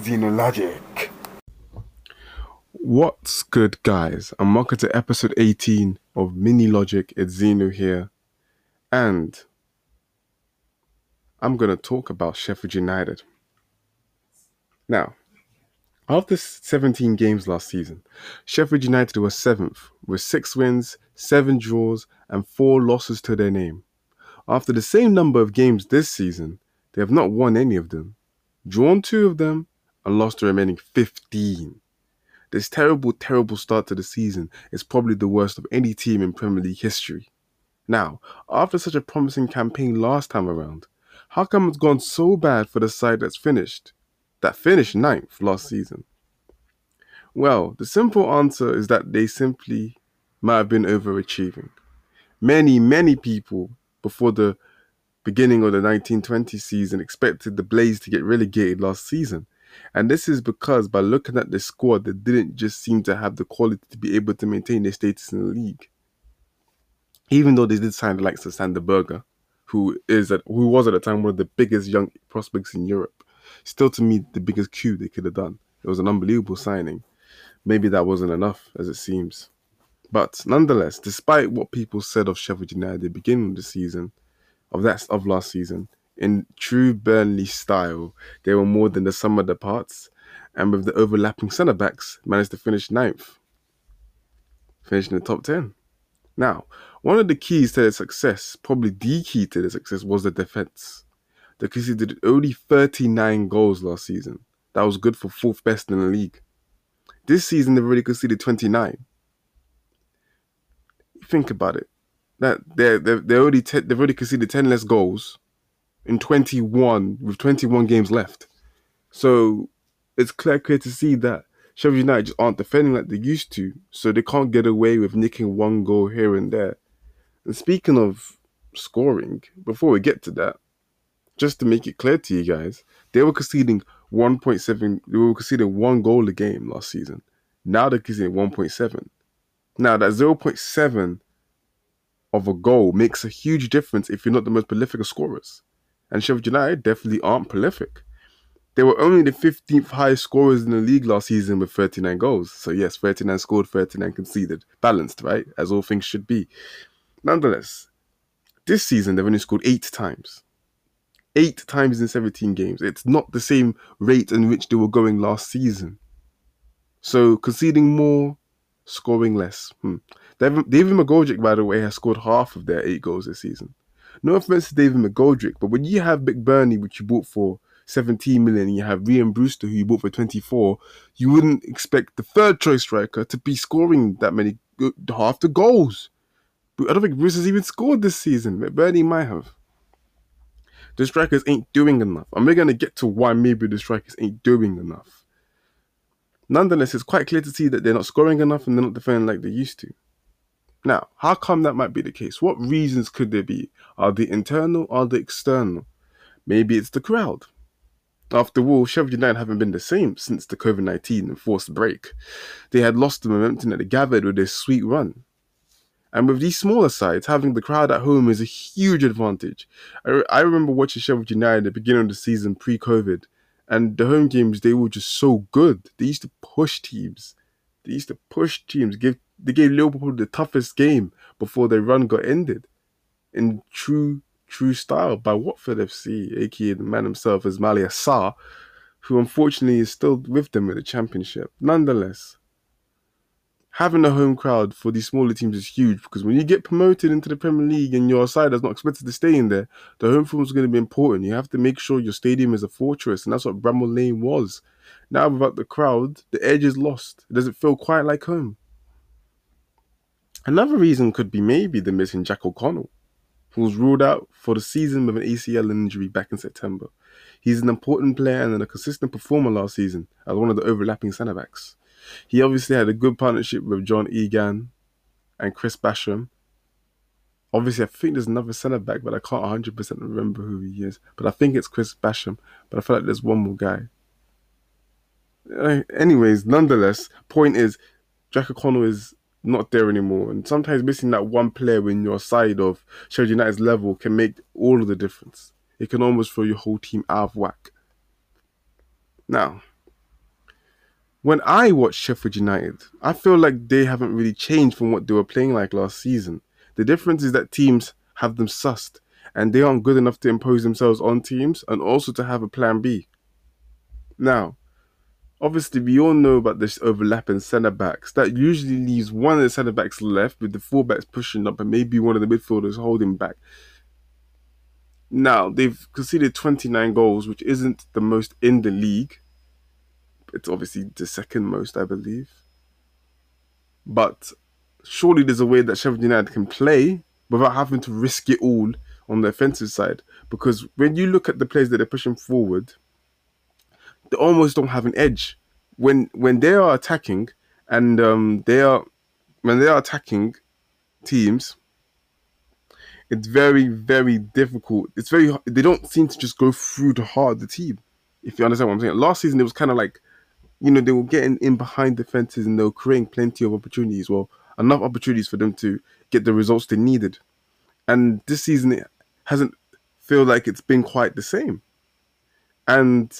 Xenologic. What's good, guys? And welcome to episode 18 of Mini Logic. It's Zeno here. And I'm going to talk about Sheffield United. Now, after 17 games last season, Sheffield United was seventh with six wins, seven draws, and four losses to their name. After the same number of games this season, they have not won any of them, drawn two of them, and lost the remaining 15. This terrible, terrible start to the season is probably the worst of any team in Premier League history. Now, after such a promising campaign last time around, how come it's gone so bad for the side that's finished? That finished ninth last season? Well, the simple answer is that they simply might have been overachieving. Many, many people before the beginning of the 1920 season expected the Blades to get relegated last season. And this is because by looking at the squad, they didn't just seem to have the quality to be able to maintain their status in the league. Even though they did sign the likes of Sander Berge, who is at, who was at the time one of the biggest young prospects in Europe, still to me the biggest coup they could have done. It was an unbelievable signing. Maybe that wasn't enough, as it seems. But nonetheless, despite what people said of Sheffield United at the beginning of the season, of that of last season, in true Burnley style, they were more than the sum of the parts, and with the overlapping centre backs, managed to finish ninth, finishing in the top ten. Now, one of the keys to their success, probably the key to their success, was the defense. They conceded only 39 goals last season. That was good for fourth best in the league. This season, they've already conceded 29 think about it. That they're they're, they're already te- they've already conceded ten less goals in twenty one with twenty one games left. So it's clear clear to see that Sheffield United just aren't defending like they used to, so they can't get away with nicking one goal here and there. And speaking of scoring, before we get to that, just to make it clear to you guys, they were conceding 1.7, they were conceding one goal a game last season. Now they're conceding 1.7. Now, that 0.7 of a goal makes a huge difference if you're not the most prolific of scorers. And Sheffield United definitely aren't prolific. They were only the 15th highest scorers in the league last season with 39 goals. So, yes, 39 scored, 39 conceded. Balanced, right? As all things should be. Nonetheless, this season they've only scored eight times. Eight times in 17 games. It's not the same rate in which they were going last season. So, conceding more scoring less. Hmm. David, David McGoldrick, by the way, has scored half of their eight goals this season. No offense to David McGoldrick, but when you have McBurnie, which you bought for 17 million, and you have Rhian Brewster, who you bought for 24, you wouldn't expect the third choice striker to be scoring that many, half the goals. I don't think Brewster's even scored this season. McBurnie might have. The strikers ain't doing enough. And we're going to get to why maybe the strikers ain't doing enough. Nonetheless, it's quite clear to see that they're not scoring enough and they're not defending like they used to. Now, how come that might be the case? What reasons could there be? Are they internal or are they external? Maybe it's the crowd. After all, Sheffield United haven't been the same since the COVID 19 enforced break. They had lost the momentum that they gathered with their sweet run. And with these smaller sides, having the crowd at home is a huge advantage. I, re- I remember watching Sheffield United at the beginning of the season pre COVID, and the home games, they were just so good. They used to push teams. They used to push teams. Give they gave Liverpool the toughest game before their run got ended. In true, true style by Watford FC, aka the man himself, Ismaila Sarr, who unfortunately is still with them in the championship. Nonetheless, having a home crowd for these smaller teams is huge because when you get promoted into the Premier League and your side is not expected to stay in there, the home form is going to be important. You have to make sure your stadium is a fortress, and that's what Bramall Lane was. Now, without the crowd, the edge is lost. It doesn't feel quite like home. Another reason could be maybe the missing Jack O'Connell, who was ruled out for the season with an ACL injury back in September. He's an important player and a consistent performer last season as one of the overlapping centre backs. He obviously had a good partnership with John Egan and Chris Basham. Obviously, I think there's another centre back, but I can't 100% remember who he is. But I think it's Chris Basham. But I feel like there's one more guy. Uh, anyways, nonetheless, point is, Jack O'Connell is not there anymore. And sometimes missing that one player in your side of Sheffield United's level can make all of the difference. it can almost throw your whole team out of whack. Now, when I watch Sheffield United, I feel like they haven't really changed from what they were playing like last season. The difference is that teams have them sussed and they aren't good enough to impose themselves on teams and also to have a plan B. Now, obviously, we all know about this overlapping centre backs. That usually leaves one of the centre backs left with the full backs pushing up and maybe one of the midfielders holding back. Now, they've conceded 29 goals, which isn't the most in the league. It's obviously the second most, I believe. But surely there's a way that Sheffield United can play without having to risk it all on the offensive side. Because when you look at the players that they're pushing forward, they almost don't have an edge. When when they are attacking and um, they are when they are attacking teams, it's very very difficult. It's very they don't seem to just go through the heart of the team. If you understand what I'm saying. Last season it was kind of like, you know, they were getting in behind defenses and they were creating plenty of opportunities. Well, enough opportunities for them to get the results they needed. And this season it hasn't feel like it's been quite the same. And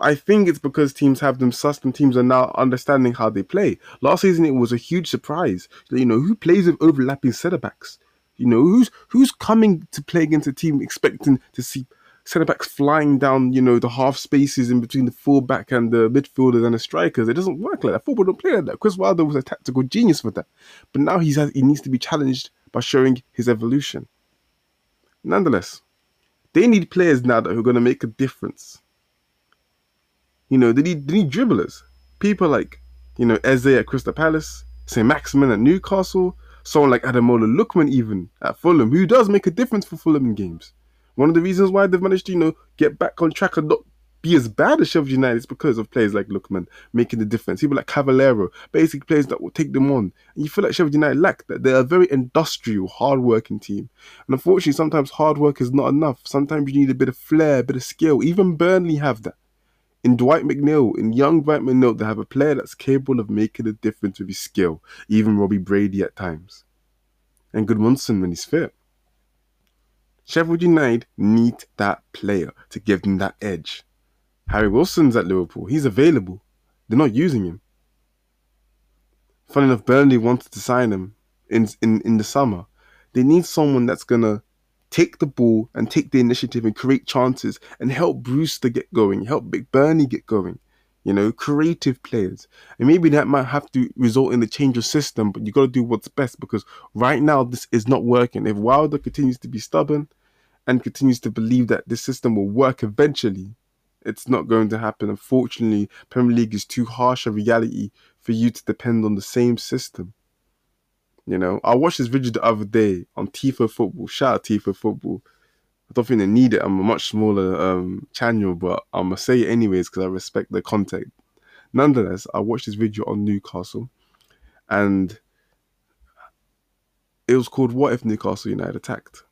I think it's because teams have them sussed and teams are now understanding how they play. Last season it was a huge surprise. You know, who plays with overlapping centre backs? You know, who's who's coming to play against a team expecting to see centre backs flying down, you know, the half spaces in between the fullback and the midfielders and the strikers. It doesn't work like that. Football don't play like that. Chris Wilder was a tactical genius for that. But now he's has, he needs to be challenged by showing his evolution. Nonetheless, they need players now that are going to make a difference. You know, they need, they need dribblers. People like, you know, Eze at Crystal Palace, St. Maximin at Newcastle, someone like Ademola Lookman even at Fulham, who does make a difference for Fulham in games. One of the reasons why they've managed to, you know, get back on track and not be as bad as Sheffield United is because of players like Lookman making the difference. People like Cavaleiro, basic players that will take them on. And you feel like Sheffield United lack that. They're a very industrial, hard-working team. And unfortunately, sometimes hard work is not enough. Sometimes you need a bit of flair, a bit of skill. Even Burnley have that. In Dwight McNeil, in young Dwight McNeil, they have a player that's capable of making a difference with his skill. Even Robbie Brady at times. And Gudmundsson when he's fit. Sheffield United need that player to give them that edge. Harry Wilson's at Liverpool. He's available. They're not using him. Funny enough, Burnley wanted to sign him in in, in the summer. They need someone that's gonna take the ball and take the initiative and create chances and help Brewster get going, help McBurnie get going. You know, creative players. And maybe that might have to result in a change of system, but you got to do what's best because right now this is not working. If Wilder continues to be stubborn and continues to believe that this system will work eventually, it's not going to happen. Unfortunately, Premier League is too harsh a reality for you to depend on the same system. You know, I watched this video the other day on Tifo Football. Shout out Tifo Football. I don't think they need it. I'm a much smaller um, channel, but I'm gonna say it anyways because I respect the content. Nonetheless, I watched this video on Newcastle, and it was called "What if Newcastle United attacked?"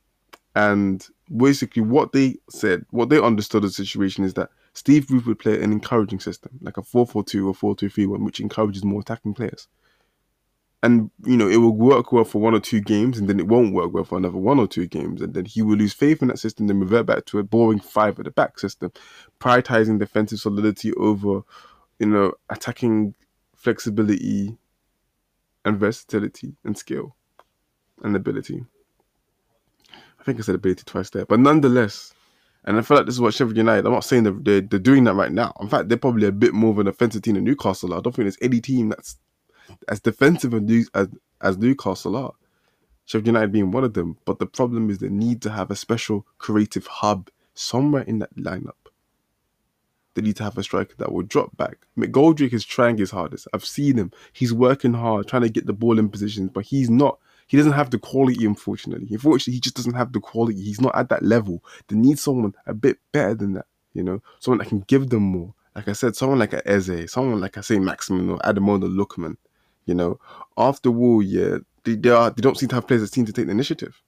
And basically, what they said, what they understood the situation is that Steve Bruce would play an encouraging system, like a 4 4 2 or 4 2 3 1, which encourages more attacking players. And, you know, it will work well for one or two games, and then it won't work well for another one or two games. And then he will lose faith in that system, then revert back to a boring five at the back system, prioritizing defensive solidity over, you know, attacking flexibility and versatility and skill and ability. I think I said ability twice there, but nonetheless, and I feel like this is what Sheffield United. I'm not saying that they're, they're doing that right now. In fact, they're probably a bit more of an offensive team than Newcastle. I don't think there's any team that's as defensive as, as Newcastle are. Sheffield United being one of them. But the problem is they need to have a special creative hub somewhere in that lineup. They need to have a striker that will drop back. McGoldrick is trying his hardest. I've seen him. He's working hard, trying to get the ball in positions, but he's not he doesn't have the quality, unfortunately. Unfortunately, he just doesn't have the quality. He's not at that level. They need someone a bit better than that, you know, someone that can give them more. Like I said, someone like a Eze, someone like I say Maximin or Ademola Lookman, you know. After all, yeah, they, they, are, they don't seem to have players that seem to take the initiative.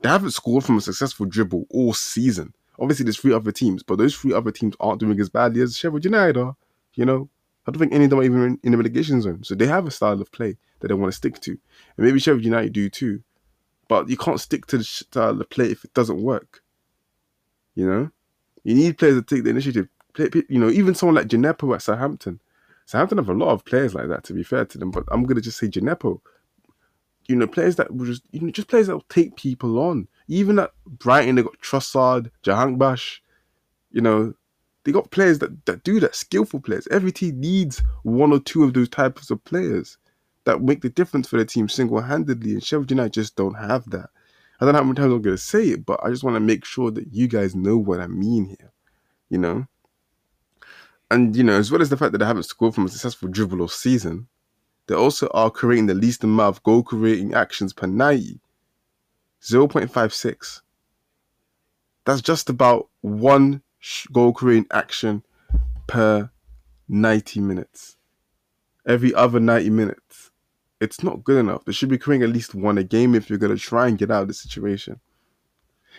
They haven't scored from a successful dribble all season. Obviously, there's three other teams, but those three other teams aren't doing as badly as Sheffield United are, you know. I don't think any of them are even in, in the relegation zone. So they have a style of play that they want to stick to. And maybe Sheffield United do too. But you can't stick to the style of play if it doesn't work. You know, you need players to take the initiative. You know, even someone like Djenepo at Southampton. Southampton have a lot of players like that. To be fair to them, but I'm gonna just say Djenepo. You know, players that will just you know just players that will take people on. Even at Brighton, they got Trossard, Jahanbakhsh. You know, they got players that, that do that, skillful players. Every team needs one or two of those types of players that make the difference for the team single handedly. And Sheffield United just don't have that. I don't know how many times I'm going to say it, but I just want to make sure that you guys know what I mean here. You know? And, you know, as well as the fact that they haven't scored from a successful dribble all season, they also are creating the least amount of goal creating actions per 90 0.56. That's just about one goal creating action per 90 minutes. Every other 90 minutes. It's not good enough. They should be creating at least one a game if you're going to try and get out of the situation.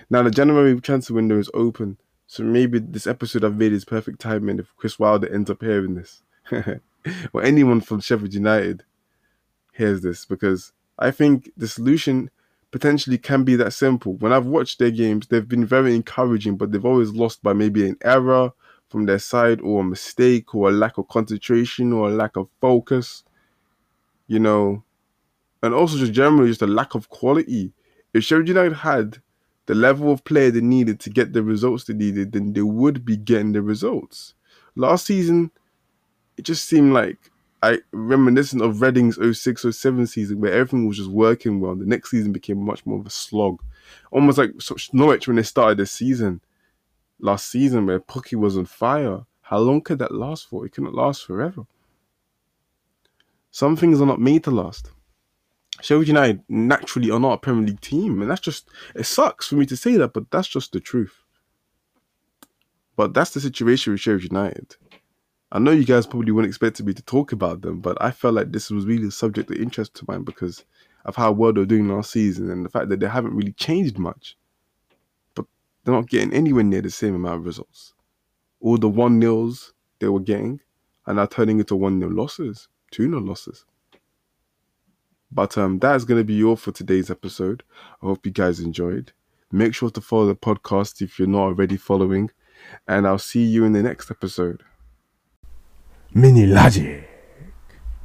Now, the January transfer window is open, so maybe this episode I've made is perfect timing if Chris Wilder ends up hearing this. or anyone from Sheffield United hears this, because I think the solution potentially can be that simple. When I've watched their games, they've been very encouraging, but they've always lost by maybe an error from their side or a mistake or a lack of concentration or a lack of focus, you know, and also just generally just a lack of quality. If Sheffield United had the level of player they needed to get the results they needed, then they would be getting the results. Last season, it just seemed like I reminiscent of Reading's 06 07 season where everything was just working well. The next season became much more of a slog. Almost like Norwich when they started the season last season where Pukki was on fire. How long could that last for? It cannot last forever. Some things are not made to last. Sheffield United naturally are not a Premier League team, and that's just it sucks for me to say that, but that's just the truth. But that's the situation with Sheffield United. I know you guys probably wouldn't expect me to talk about them, but I felt like this was really a subject of interest to mine because of how well they're doing last season and the fact that they haven't really changed much. But they're not getting anywhere near the same amount of results. All the 1 nils they were getting are now turning into 1 nil losses, 2 nil losses. But um, that is going to be all for today's episode. I hope you guys enjoyed. Make sure to follow the podcast if you're not already following, and I'll see you in the next episode. Mini Laje.